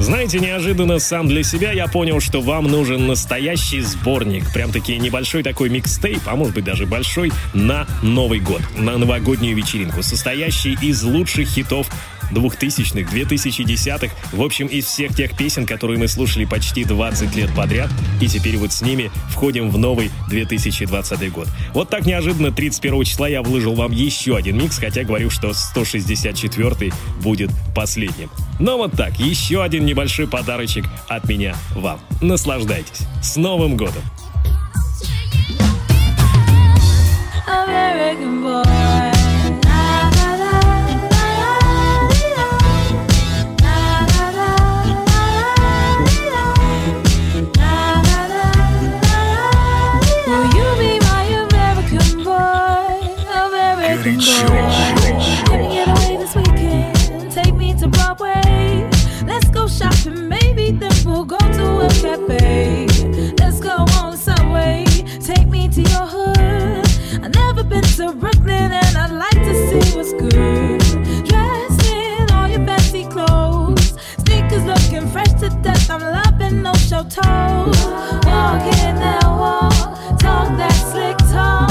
Знаете, неожиданно сам для себя я понял, что вам нужен настоящий сборник. Прям-таки небольшой такой микстейп, а может быть даже большой, на Новый год, на новогоднюю вечеринку, состоящий из лучших хитов 2000-х, 2010-х, в общем, из всех тех песен, которые мы слушали почти 20 лет подряд, и теперь вот с ними входим в новый 2020 год. Вот так неожиданно 31 числа я выложил вам еще один микс, хотя говорю, что 164 будет последним. Но вот так, еще один небольшой подарочек от меня вам. Наслаждайтесь. С Новым годом! American boy. Derecho. Take me to Broadway. Let's go shopping, maybe then we'll go to a cafe. Let's go on subway. Take me to your hood. I've never been to Brooklyn and I'd like to see what's good. Dressed in all your clothes, sneakers looking fresh to death. I'm loving show toes. That walk, talk that slick talk.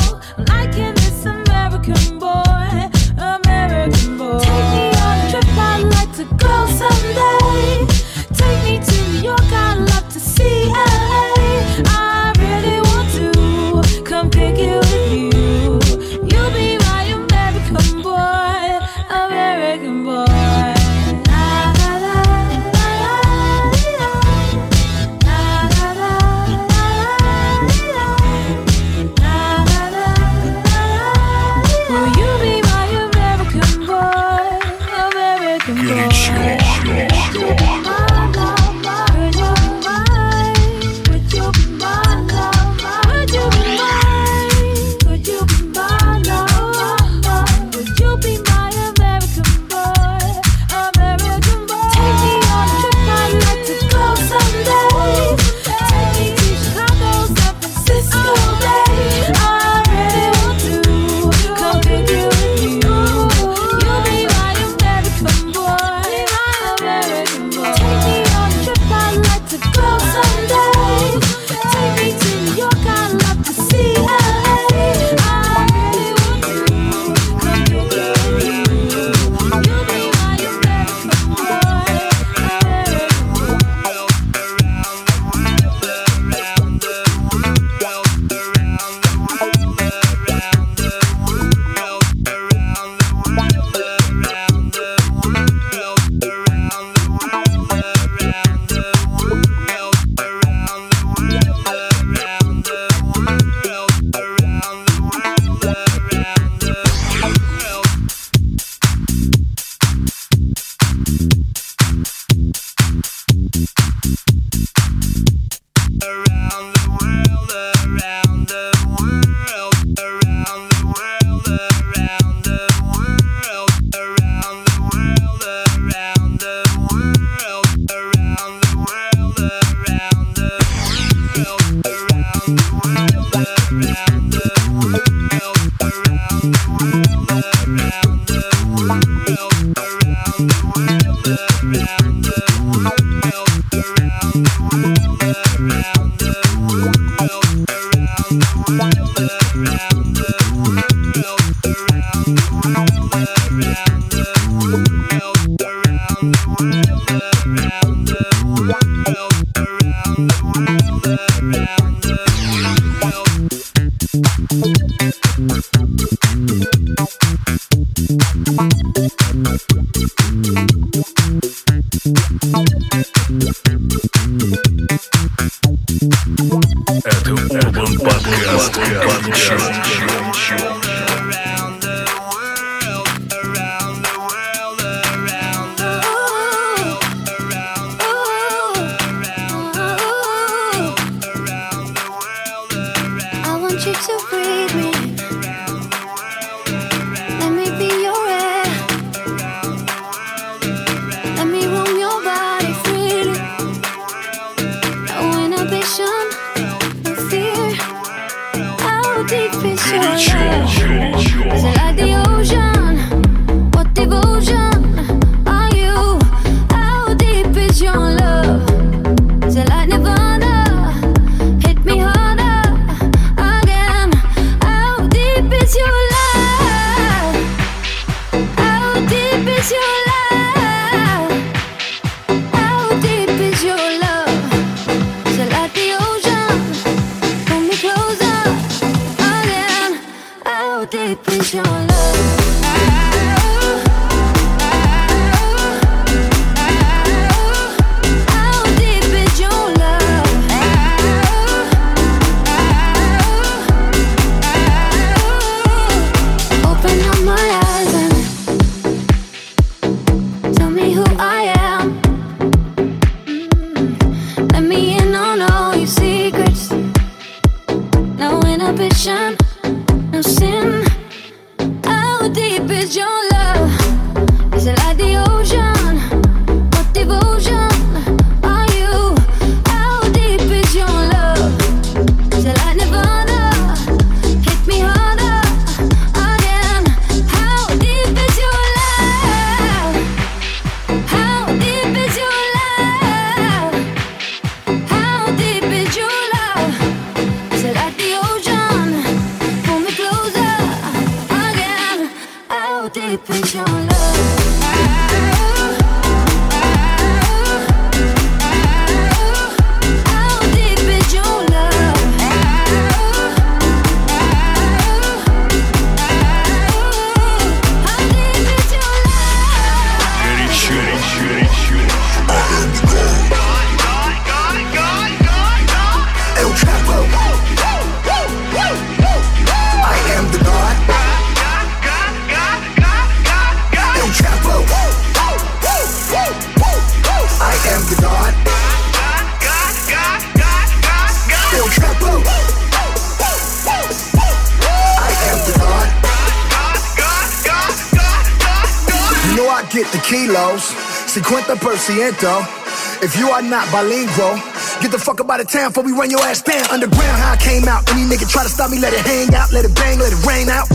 If you are not bilingual, get the fuck up out of town before we run your ass down. Underground, how I came out. Any nigga try to stop me, let it hang out, let it bang, let it rain out.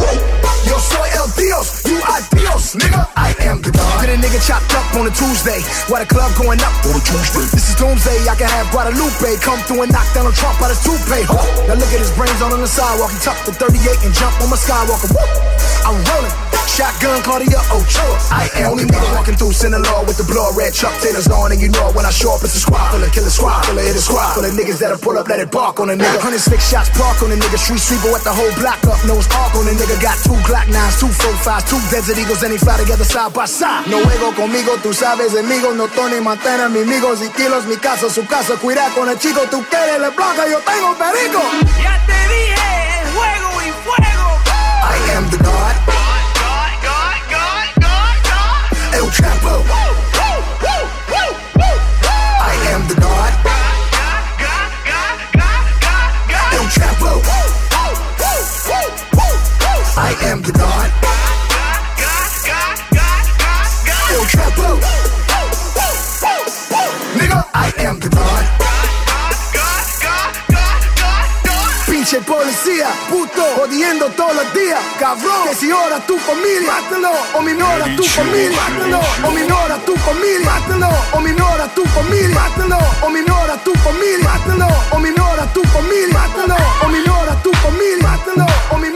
Yo soy el Dios, you are Dios, nigga. I am the God. Get a nigga chopped up on a Tuesday, while the club going up on a Tuesday. This is Doomsday, I can have Guadalupe come through and knock down a Trump out his toupee. Now look at his brains on the sidewalk, he tucked the 38 and jump on my skywalker. I'm rolling. Shotgun Claudia Ochoa. I am only nigga walking through Sinaloa with the blood red Chuck Taylors on, and you know it when I show up, it's a squad full of killer squad full of hit a squad full of niggas that'll pull up, let it bark on a nigga. Hundred six shots park on a nigga, street sweeper with the whole block up, nose arc on a nigga. Got two Glock nines, two four fives, two Desert Eagles, and they fly together side by side. No juego conmigo, tú sabes, amigo, no Tony Montana, mi amigos y kilos, mi casa, su casa, cuida con el chico, tú quieres la placa, yo tengo perico. Ya te dije, el juego y fuego. I am the God. Trappo. Policía, puto, jodiendo todos los días, cabrón. Que si ora tu familia, mátalo, o minora tu familia, mátalo, o minora tu familia, mátalo, o minora tu familia, mátalo, o minora tu familia, mátalo, o minora tu familia, mátalo, o minora tu familia, mátalo, o minora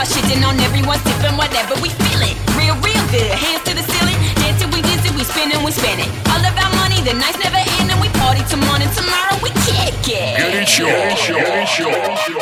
Cause shitting on everyone, sipping whatever we feeling. Real, real good. Hands to the ceiling. Dancing, we dizzy, we spinning, we spinning. All of our money, the night's never ending. We party tomorrow, and tomorrow we kick it. Get it, sure. Get it, sure. Get it, sure.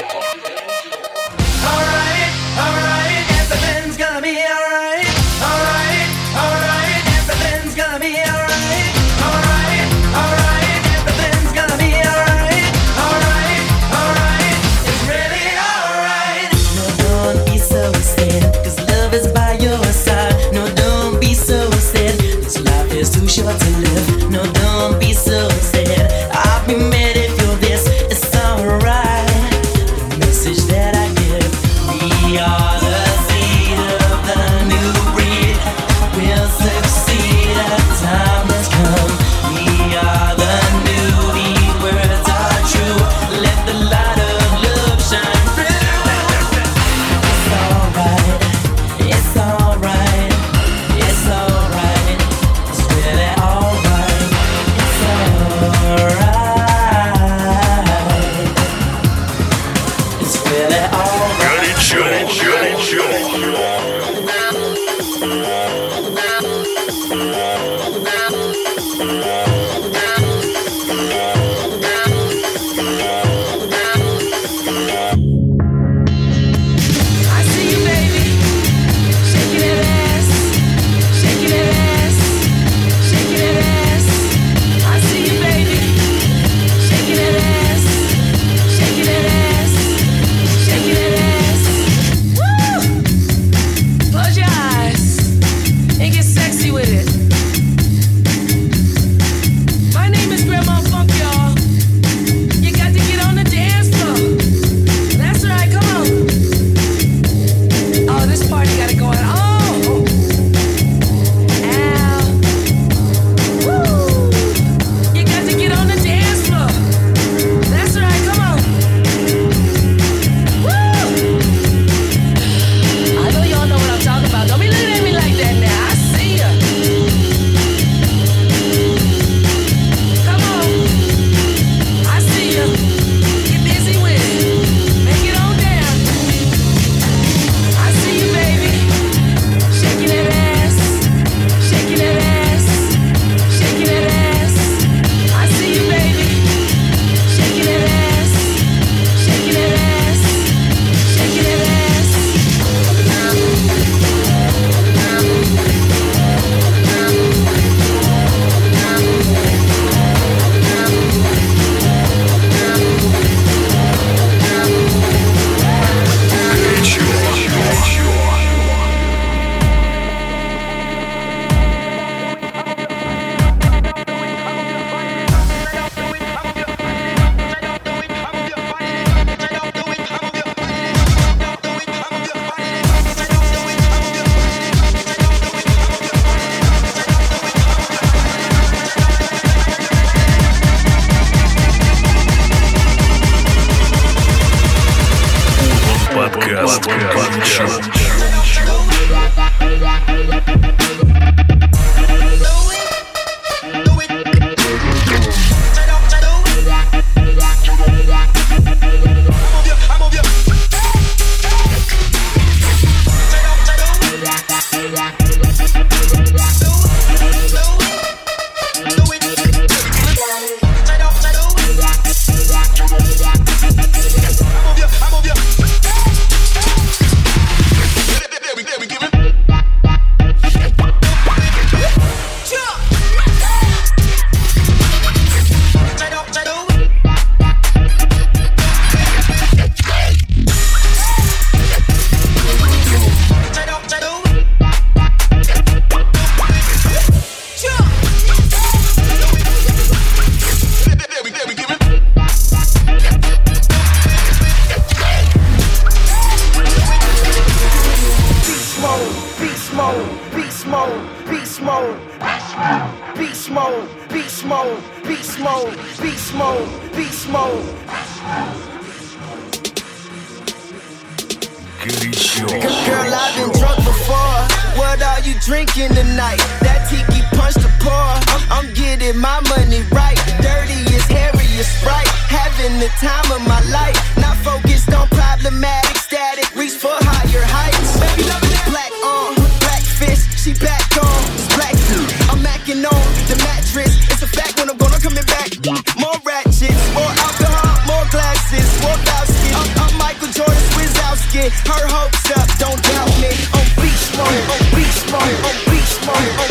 Beast mode, beast mode, beast mode, beast mode, beast mode. Girl, I've been drunk before. What are you drinking tonight? That tiki punched the bar. I'm getting my money right. Dirty is hairy is right. Having the time of my life. Not focused on problematic static. Reach for higher heights. Baby, love it. Black on, black fist. She back on. Black get her hopes up. Don't doubt me. Oh, on beach mode, on oh, beach mode, on oh, beach money,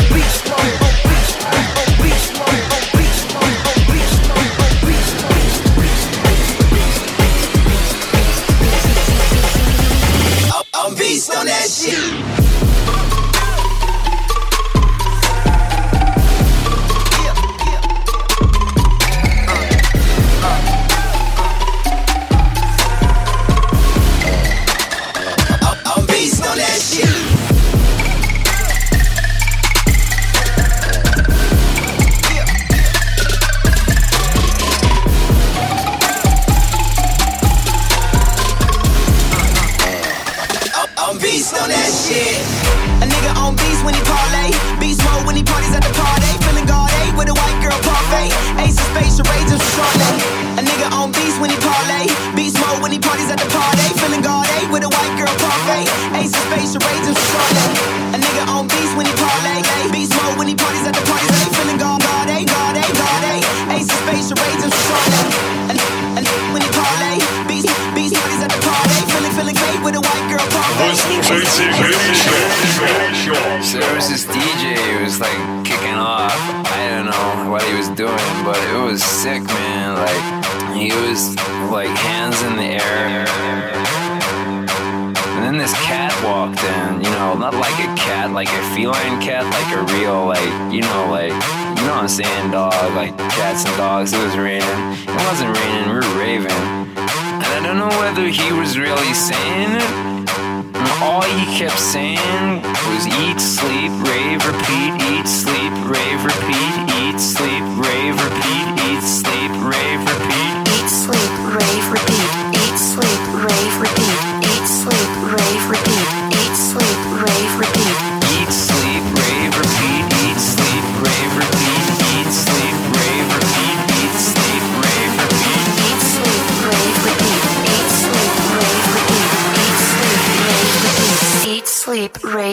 He kept saying was eat, sleep, rave, repeat, eat, sleep, rave, repeat.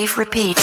Wave Repeat.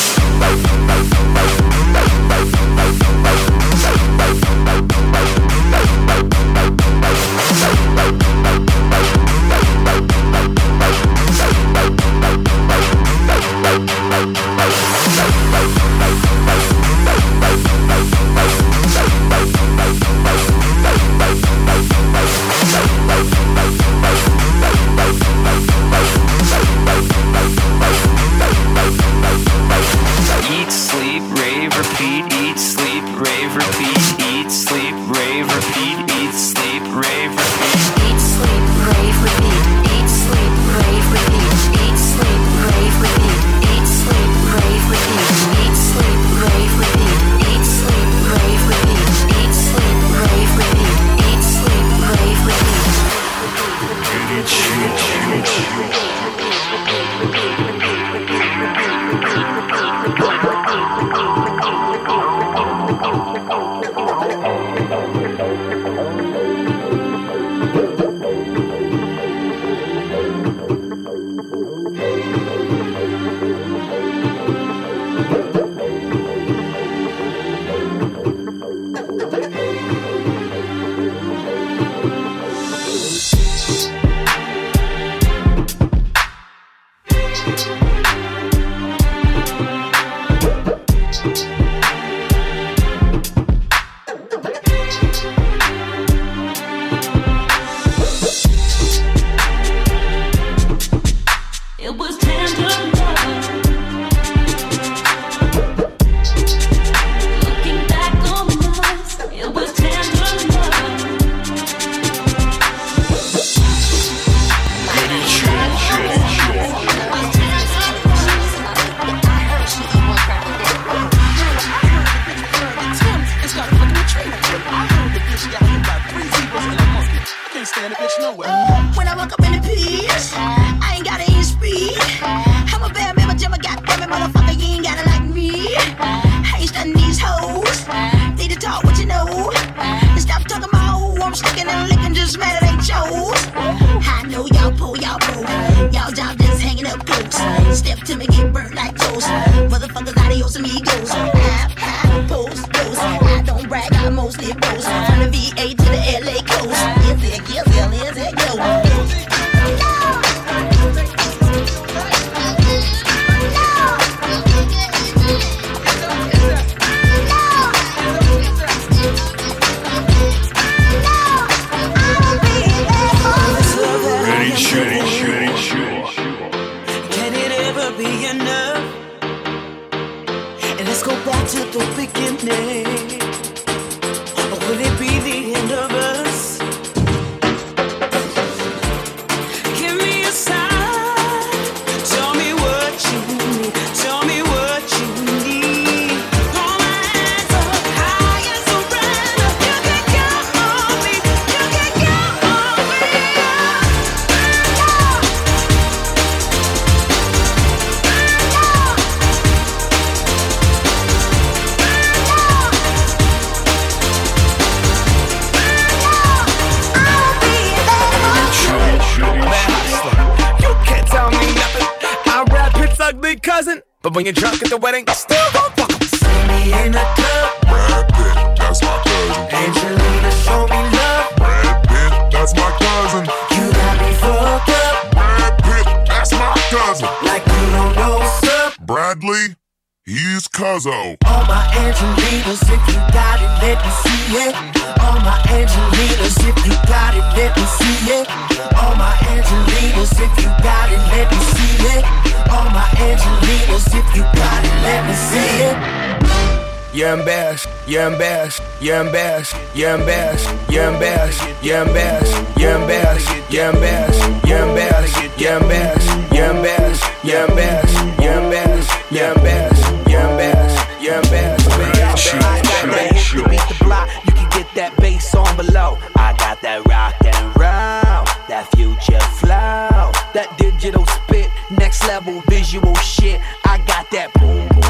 You're embarrassed, you're embarrassed, you're embarrassed, you're embarrassed, you're embarrassed, you're embarrassed, you're embarrassed, you're embarrassed, you're embarrassed, you're embarrassed, you're embarrassed, you're embarrassed, you're embarrassed, you're embarrassed, you're embarrassed, you're embarrassed. I got that hit to beat the block. You can get that bass on below. I got that rock and roll, that future flow, that digital spit, next level visual shit. I got that boom boom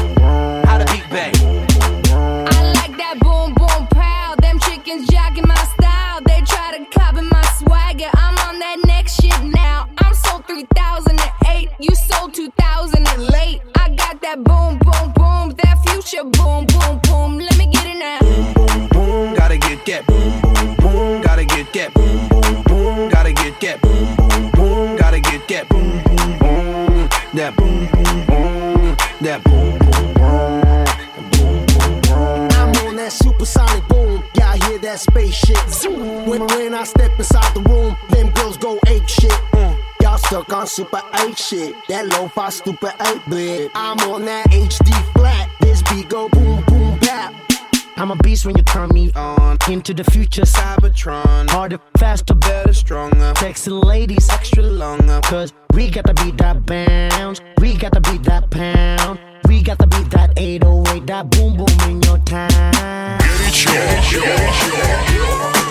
boom boom boom. That future boom boom boom. Let me get it now. Boom boom, gotta get that boom boom boom. Gotta get that boom boom boom. Gotta get that boom boom boom. Gotta get that boom boom boom. That boom boom boom. That boom boom boom. I'm on that supersonic boom. Y'all hear that spaceship? Zoom. When, when I step inside the room, work on super 8 shit. That low fi stupid 8 bit. I'm on that HD flat. This beat go boom boom bap. I'm a beast when you turn me on. Into the future, Cybertron. Harder, faster, better, stronger. Sexy ladies, extra longer. Cause we got to beat that bounce. We got to beat that pound. We got to beat that 808, that boom boom in your time. Get it, your, get it, your, get it, your.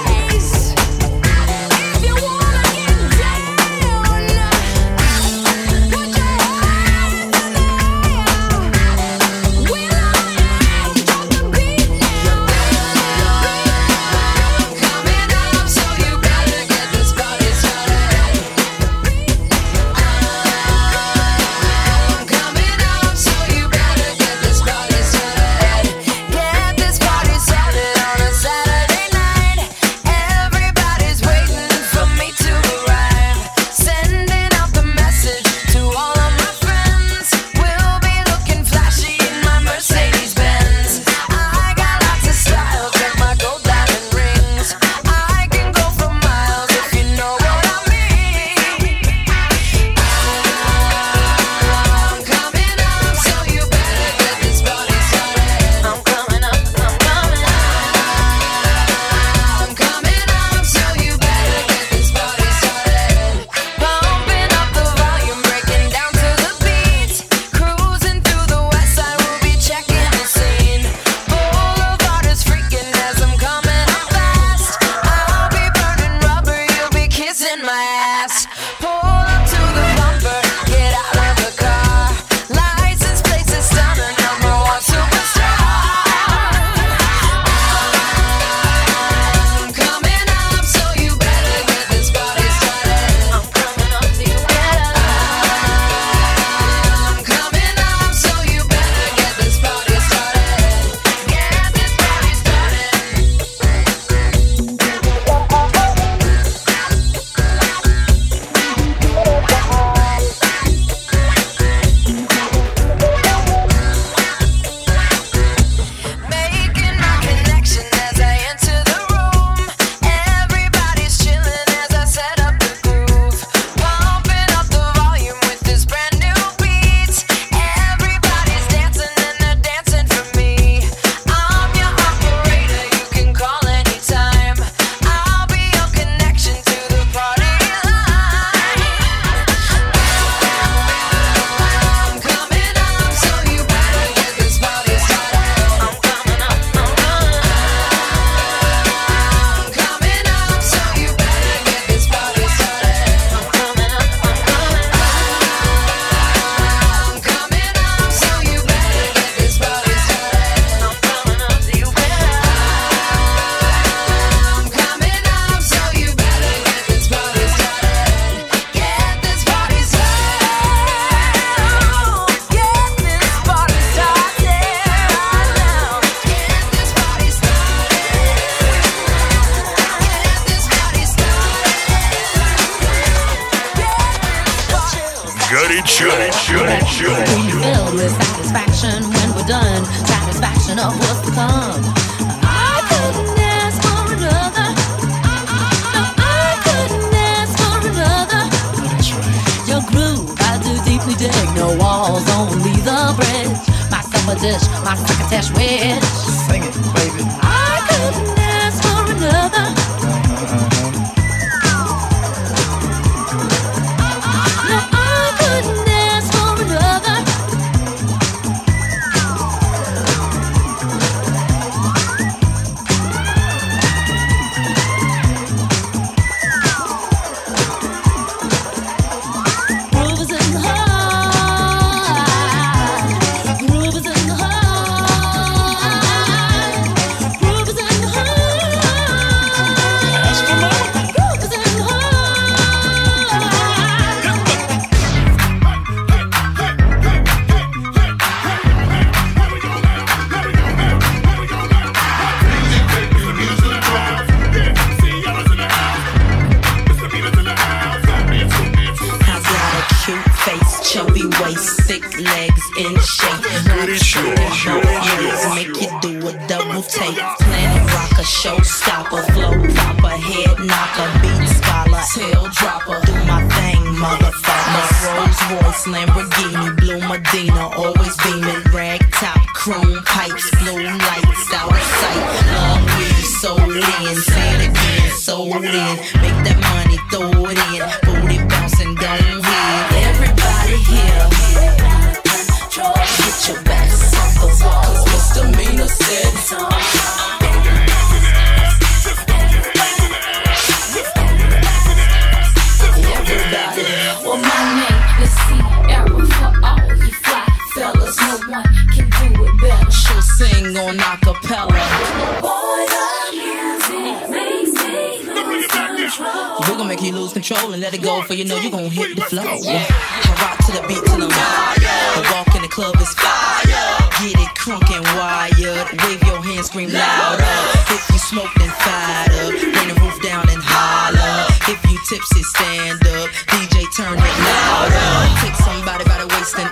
my cock test wins. Sing it, baby. I couldn't.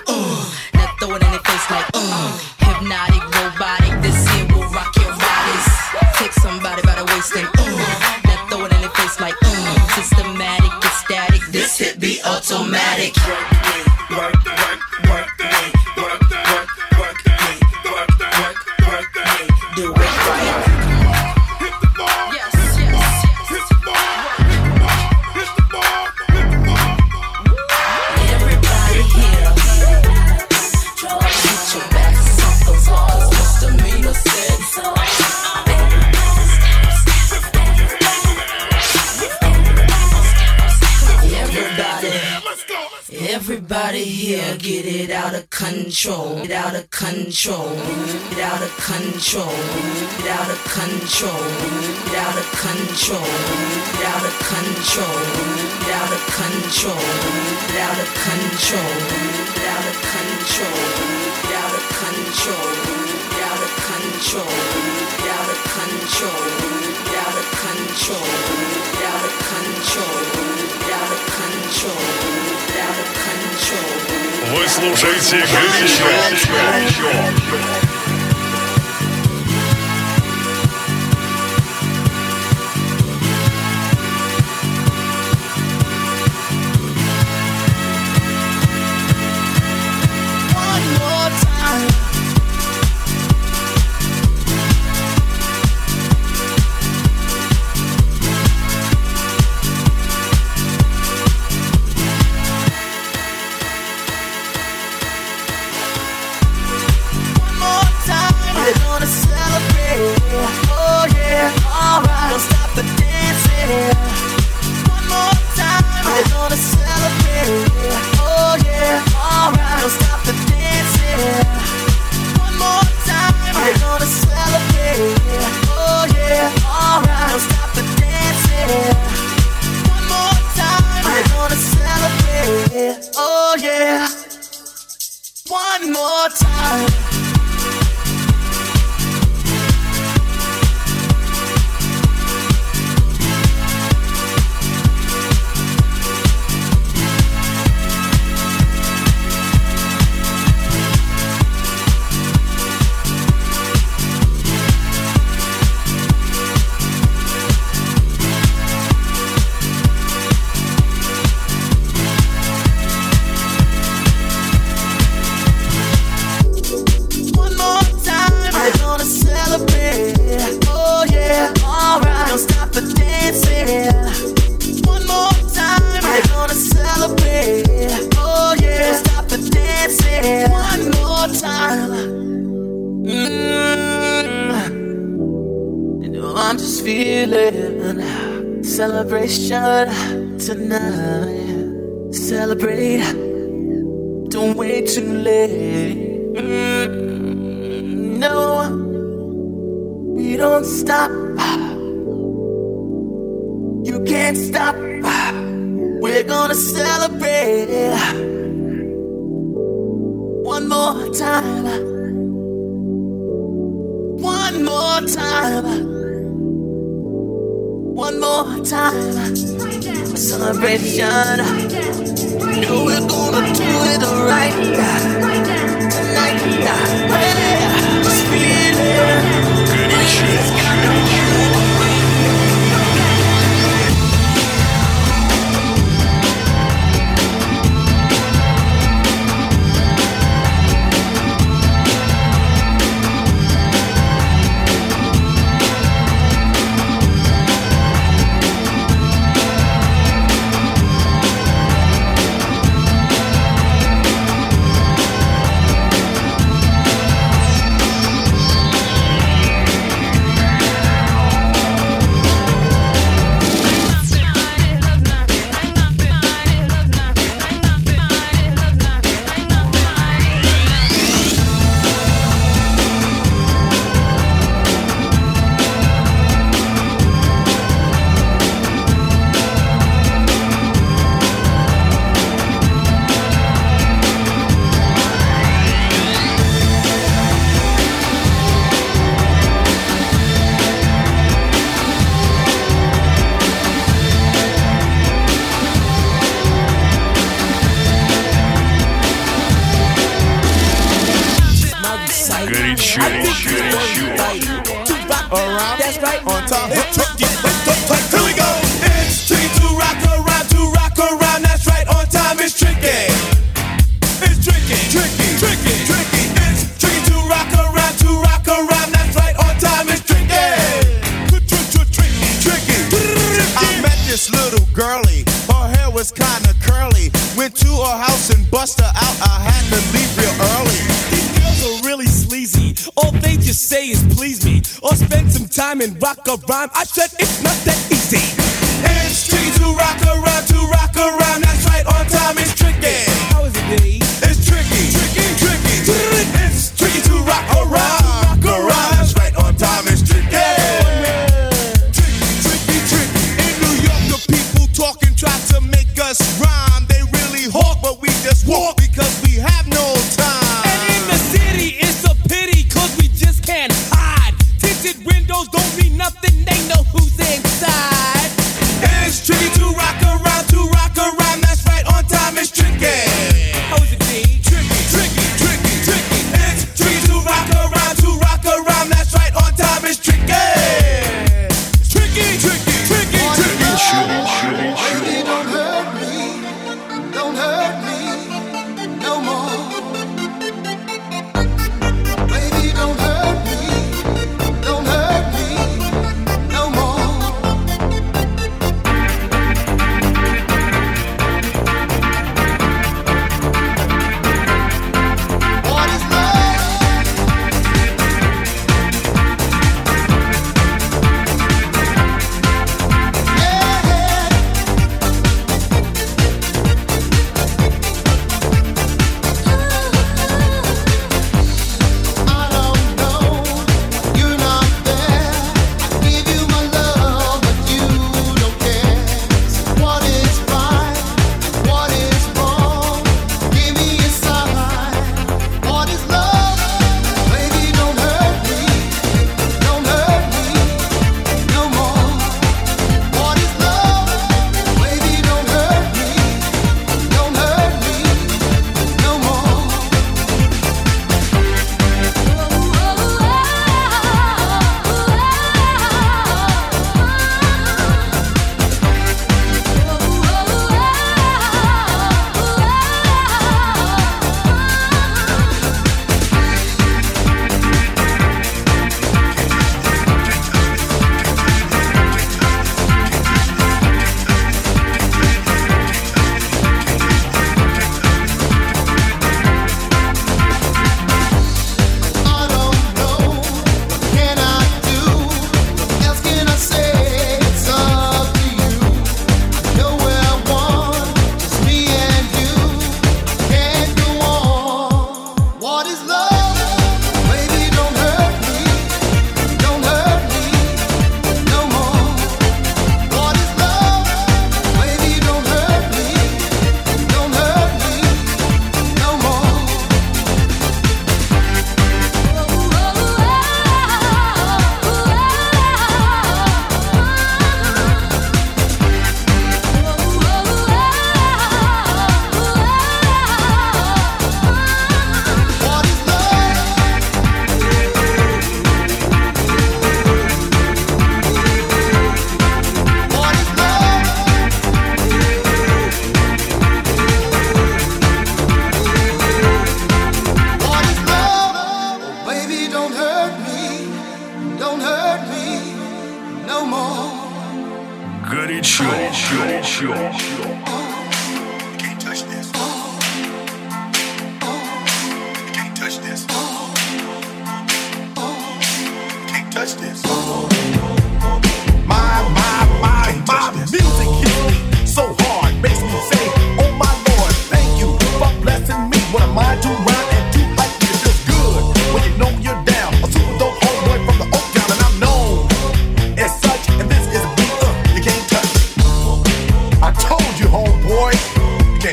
ooh. Now throw in the face like ooh. control. Get out of control. Get out of control. Get out of control. Get out of control. Get out of control. Get out of control. Get out of control. Get out of control. Get out of control. Get out of control. Get out of control. Get out of control. Get out of control. Get out of control. get out of control. Вы слушаете «Горячо». Rhyme. I said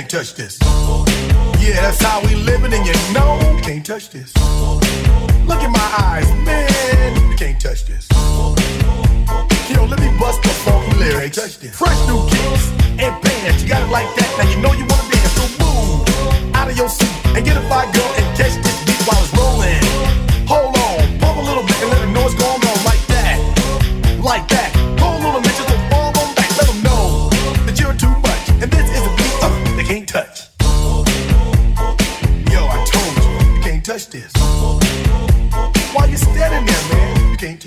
can't touch this. Yeah, that's how we living, and you know, can't touch this. Look in my eyes, man, you can't touch this. Yo, let me bust the funky lyrics. Touch this. Fresh new kicks and pants. you got it like that. Now you know you wanna dance, so move out of your seat and get a fire girl and catch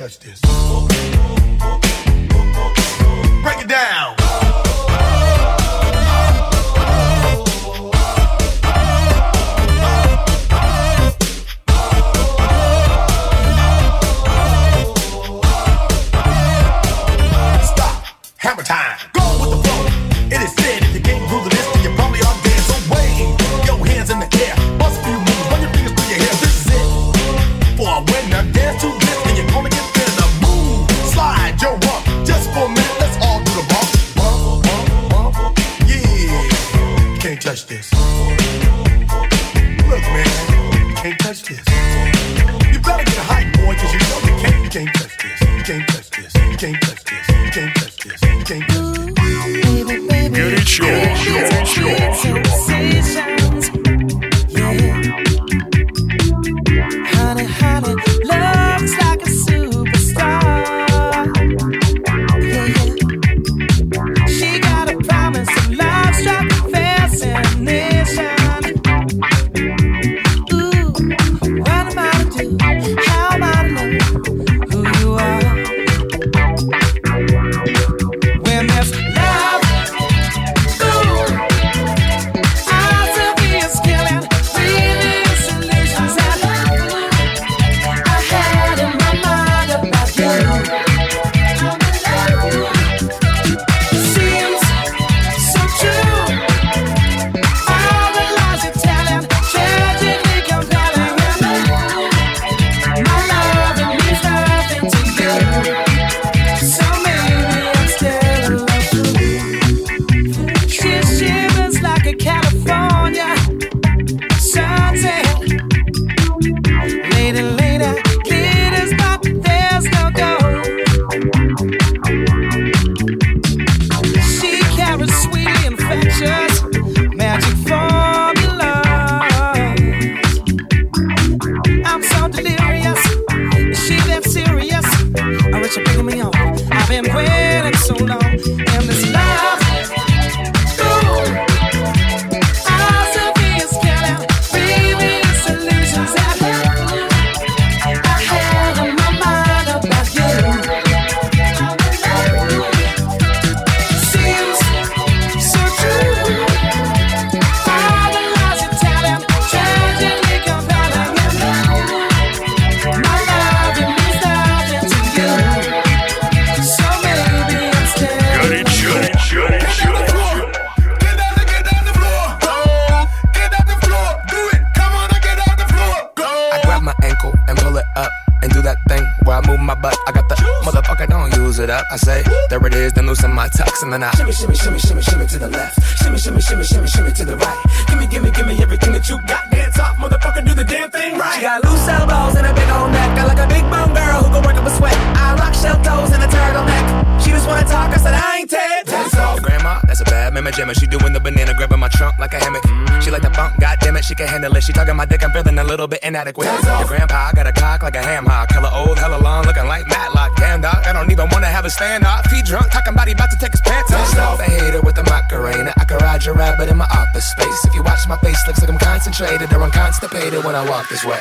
touch this. I walk this way.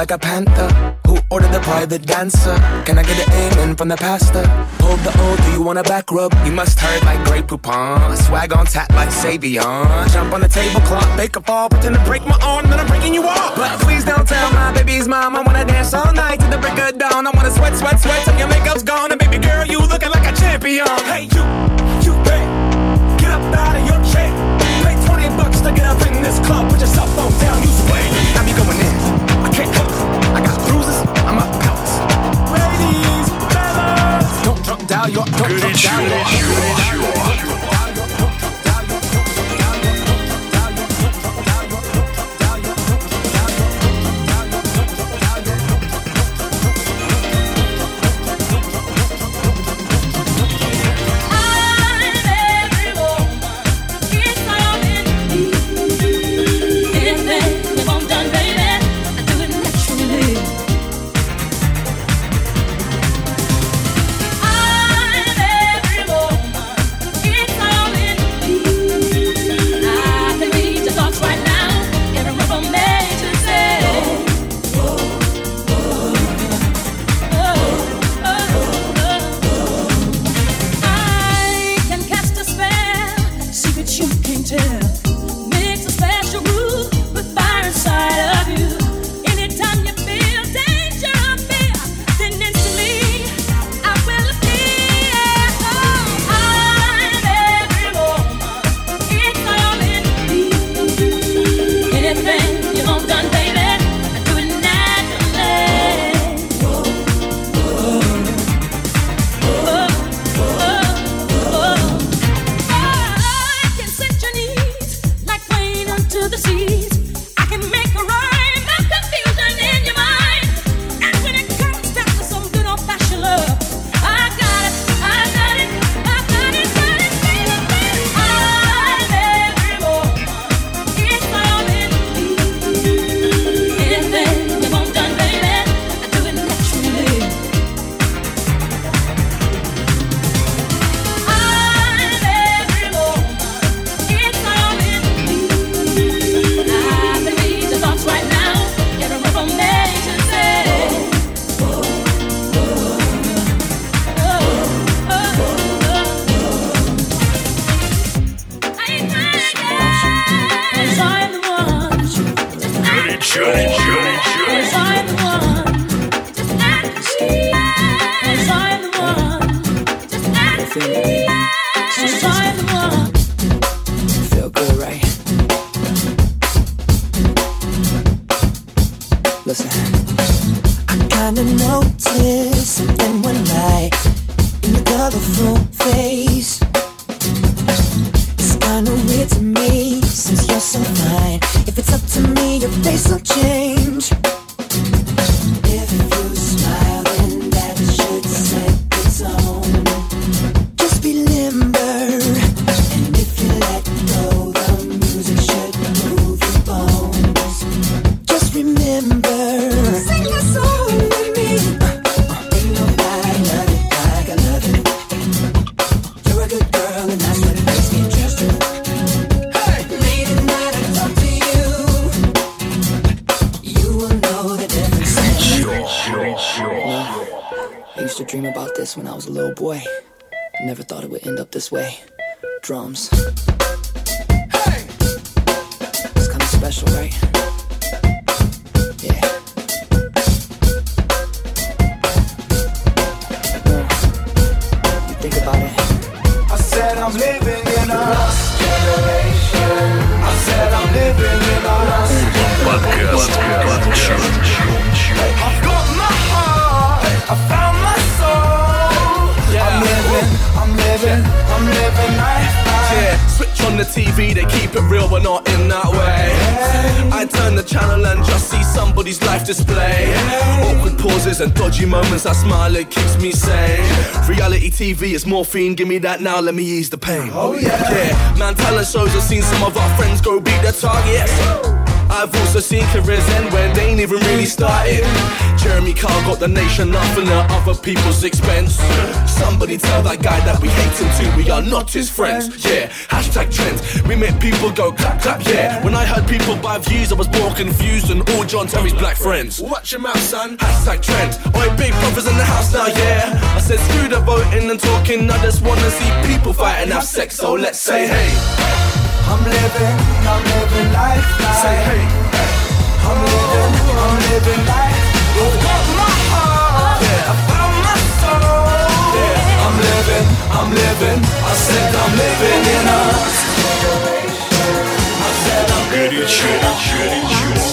like a panther. Who ordered the private dancer? Can I get an amen from the pastor? Hold the O, do you want a back rub? You must hurt like Grey Poupon. Swag on tap like Savion. Jump on the tablecloth, make a fall, pretend to break my arm, then I'm breaking you off. But please don't tell my baby's mom I wanna dance all night to the break of dawn. I wanna sweat, sweat, sweat till your makeup's gone. And baby girl, you looking like a champion. Hey, you, you, hey, get up out of your chair. Pay 20 bucks to get up in this club, put yourself on down, you sway. down your, don't come down. morphine, give me that now, let me ease the pain. Oh yeah. Yeah, man, us, shows, I've seen some of our friends go beat the targets. I've also seen careers end when they ain't even really started. Jeremy Kyle got the nation laughing at other people's expense. Somebody tell that guy that we hate him too, we are not his friends. Yeah, hashtag trends. We make people go clap clap, yeah. When I heard people buy views, I was more confused than all John Terry's black friends. Watch your mouth, son. Hashtag trends. Oi, big brothers in the house now, yeah. I said screw the voting and talking, I just wanna see people fight and have sex, so let's say hey. I'm living, I'm living life. life. Say hey, hey. I'm living, I'm living life. I've got my heart, yeah. I found my soul. Yeah. I'm living, I'm living. I said I'm living in us. I said I'm living in us.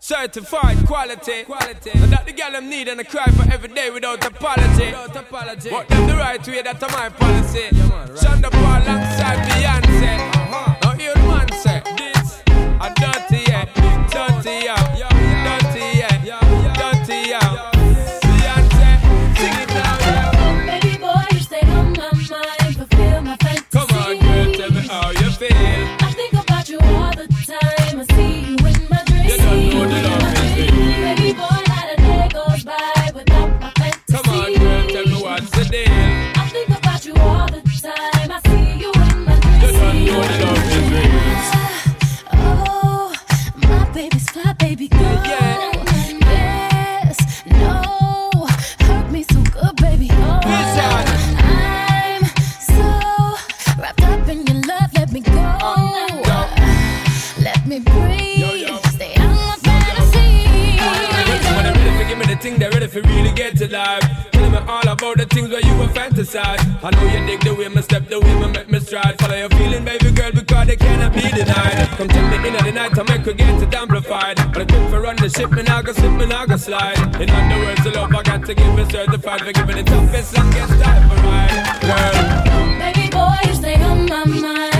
Certified quality. quality. Now that the girl them need and I cry for every day without apology. Without apology. But them the right way, that's my policy. Yeah, man, right. life. Tell me all about the things where you were fantasize. I know you dig the way my step, the way my make me stride. Follow your feeling, baby girl, because they cannot be denied. Come to me in the night, I make her get it amplified. But I quit for run the ship, and I go slip, and I go slide. In other words, the love I got to give is certified. For giving the toughest, I time for mine, girl. Baby boy, you stay on my mind.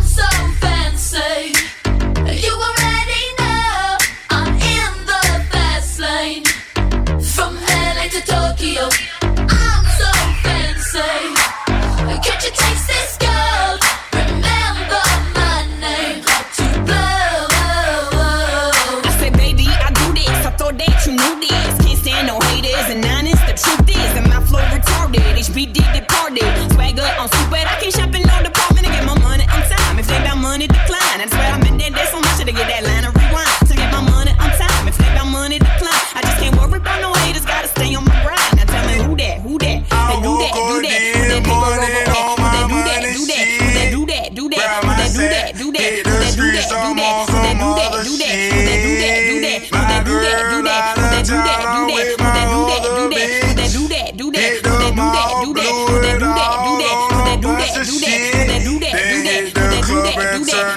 say.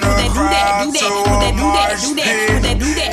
do that, do that, do that, do that, do that, do that, do that, do that.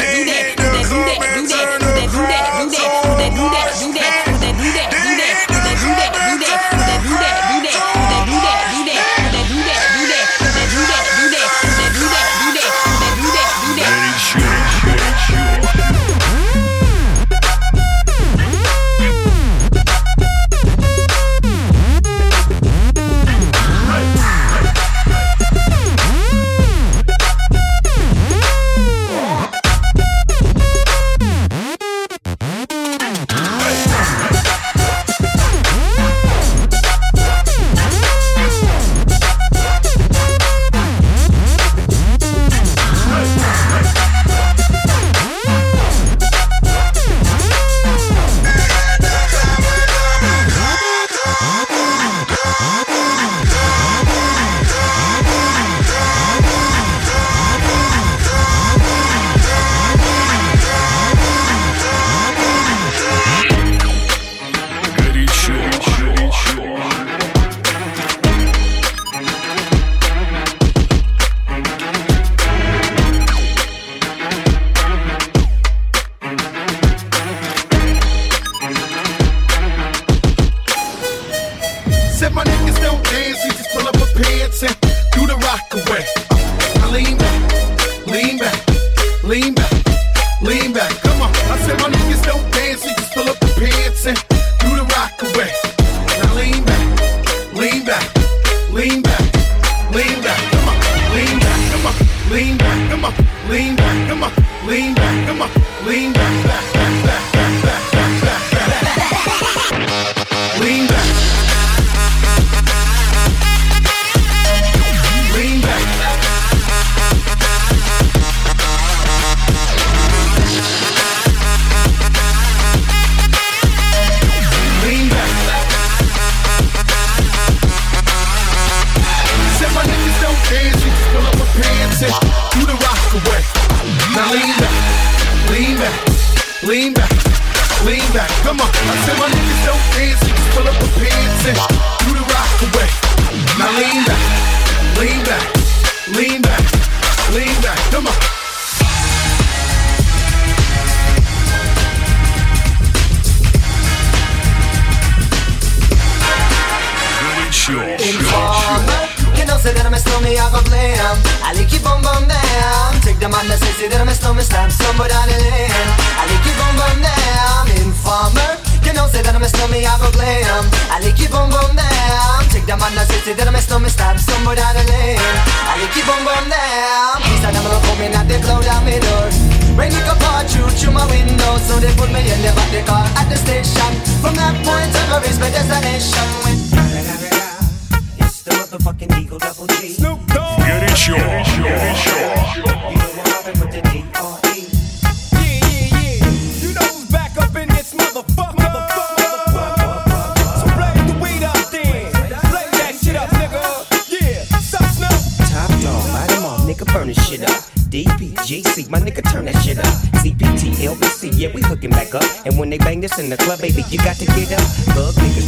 Point on, I reach my destination. They bang this in the club, baby, you got to get up. Niggas,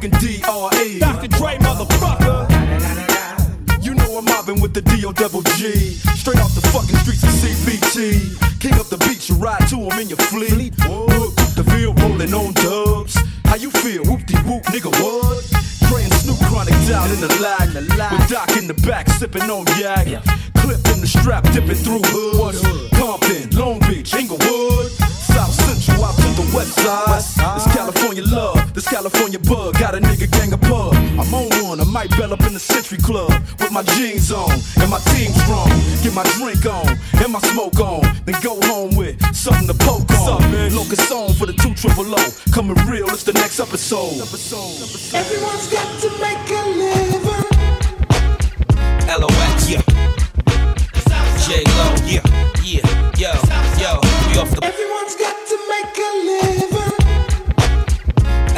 Motherfucking D.R.E. Dr. Dre, motherfucker. You know I'm mobbing with the D.O. Double G. Straight off the fucking streets of CPT. King up the beach, you ride to him in your fleet. Look, the field rolling on dubs. How you feel? Whoop de whoop, nigga, what? Dre and Snoop Chronic down in the lag. With Doc in the back, sipping on yak. Clip in the strap, dipping through hoods. Compton, Long Beach, Inglewood. South Central out to the west side. This California love, this California bug. Got a nigga gang of pub. I'm on one, I might bell up in the Century Club. With my jeans on, and my team strong. Get my drink on, and my smoke on. Then go home with something to poke on. Locust on for the two triple O. Coming real, it's the next episode. Everyone's got to make a living. LOX, yeah. J Lo, yeah, yeah, yo, yo, we off the Everyone's got to make a living.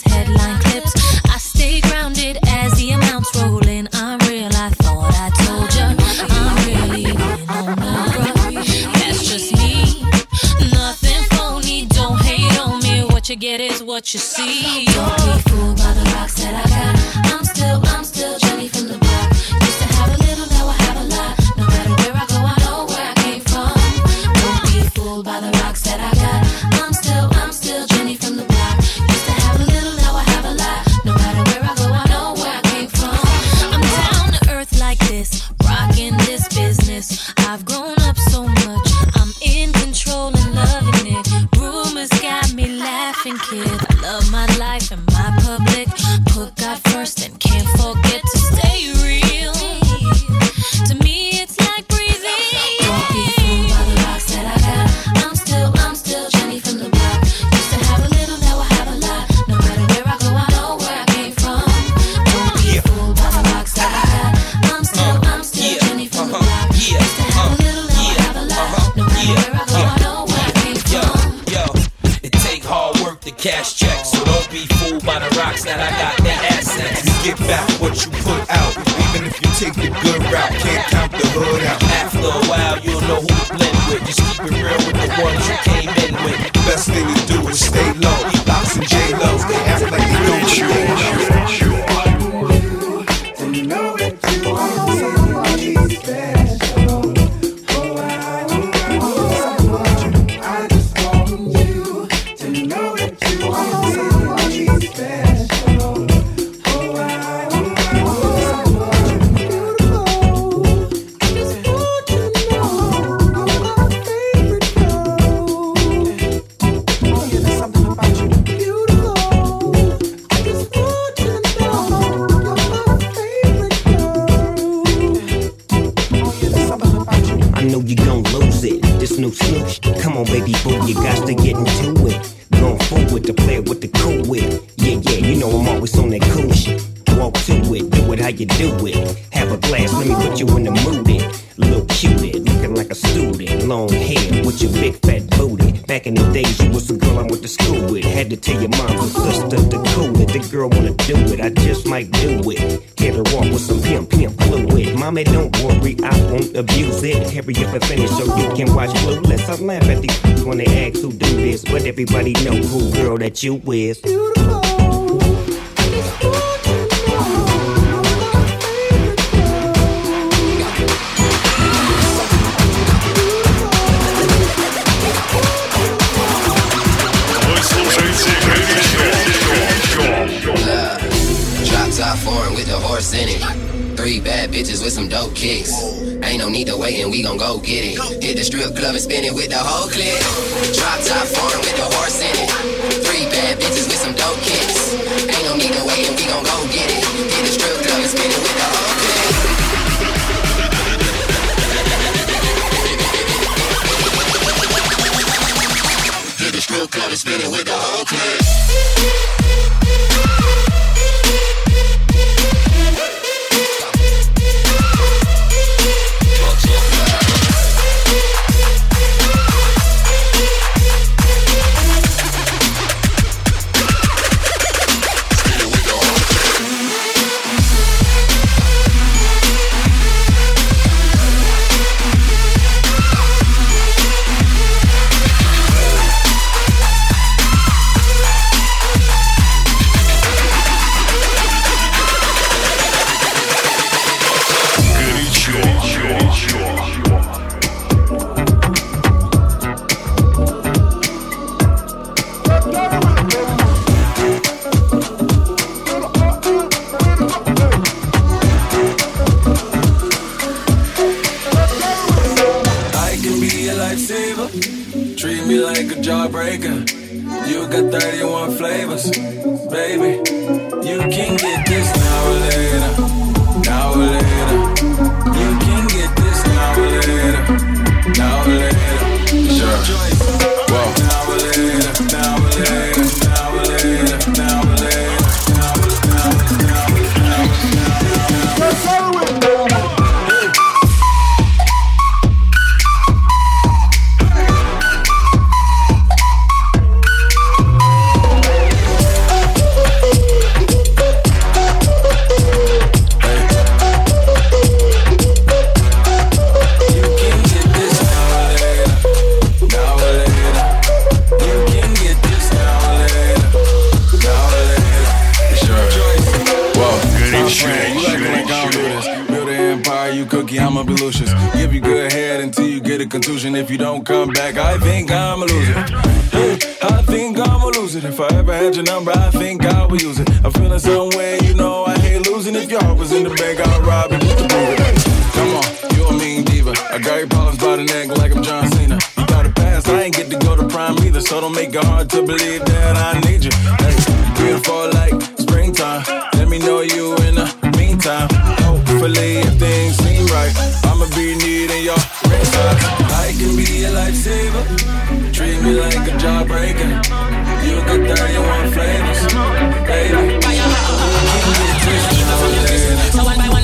Headline clips. I stay grounded as the amounts roll in. I'm real. I thought I told ya. I'm really on the. That's just me. Nothing phony. Don't hate on me. What you get is what you see. Don't be fooled by the rocks that I got. Lot. you with the horse in it. Three bad bitches with some dope kicks. Ain't no need to wait and we gon' go get it. Hit the strip club and spin it with the not breaking. You get there, you want famous, Baby. Keep it twisted, oh. So one by one.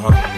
I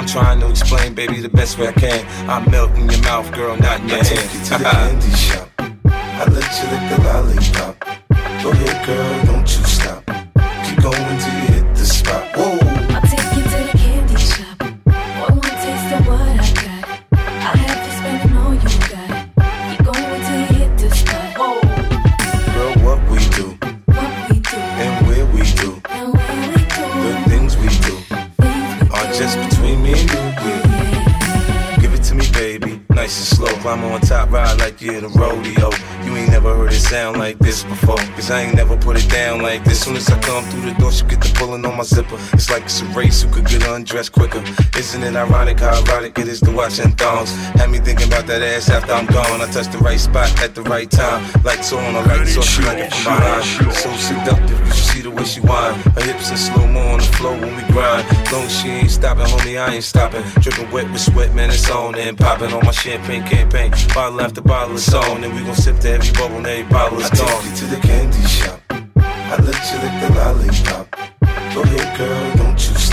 trying to explain, baby, the best way I can. I melt in your mouth, girl, not in your I hand. take you to the candy shop. I let you lick the lollipop. Go ahead, girl, don't you stop. Keep going till you hit the spot. Nice and slow. Climb on top, ride like you're in a rodeo. You ain't never heard it sound like this before. Cause I ain't never put it down like this. Soon as I come through the door, she get the pulling on my zipper. It's like it's a race who could get undressed quicker. Isn't it ironic how erotic it is to watch in thongs? Had me thinking about that ass after I'm gone. I touch the right spot at the right time. Lights on, I lights off, she like it from behind. So seductive, you see the way she whine. Her hips in slow mo on the floor when we grind. Long she ain't stopping, homie, I ain't stopping. Dripping wet with sweat, man, it's on and popping on my champagne campaign. Bottle after bottle is on, and we gon' sip to every bubble and every bottle is I take you to the candy shop. I let you lick the lollipop. Go ahead, girl, don't you stop.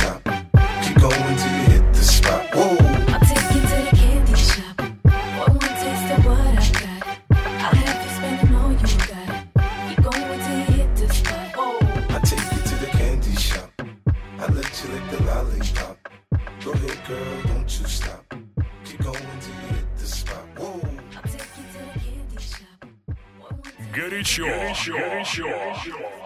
Get it sure. Get it sure. Get it.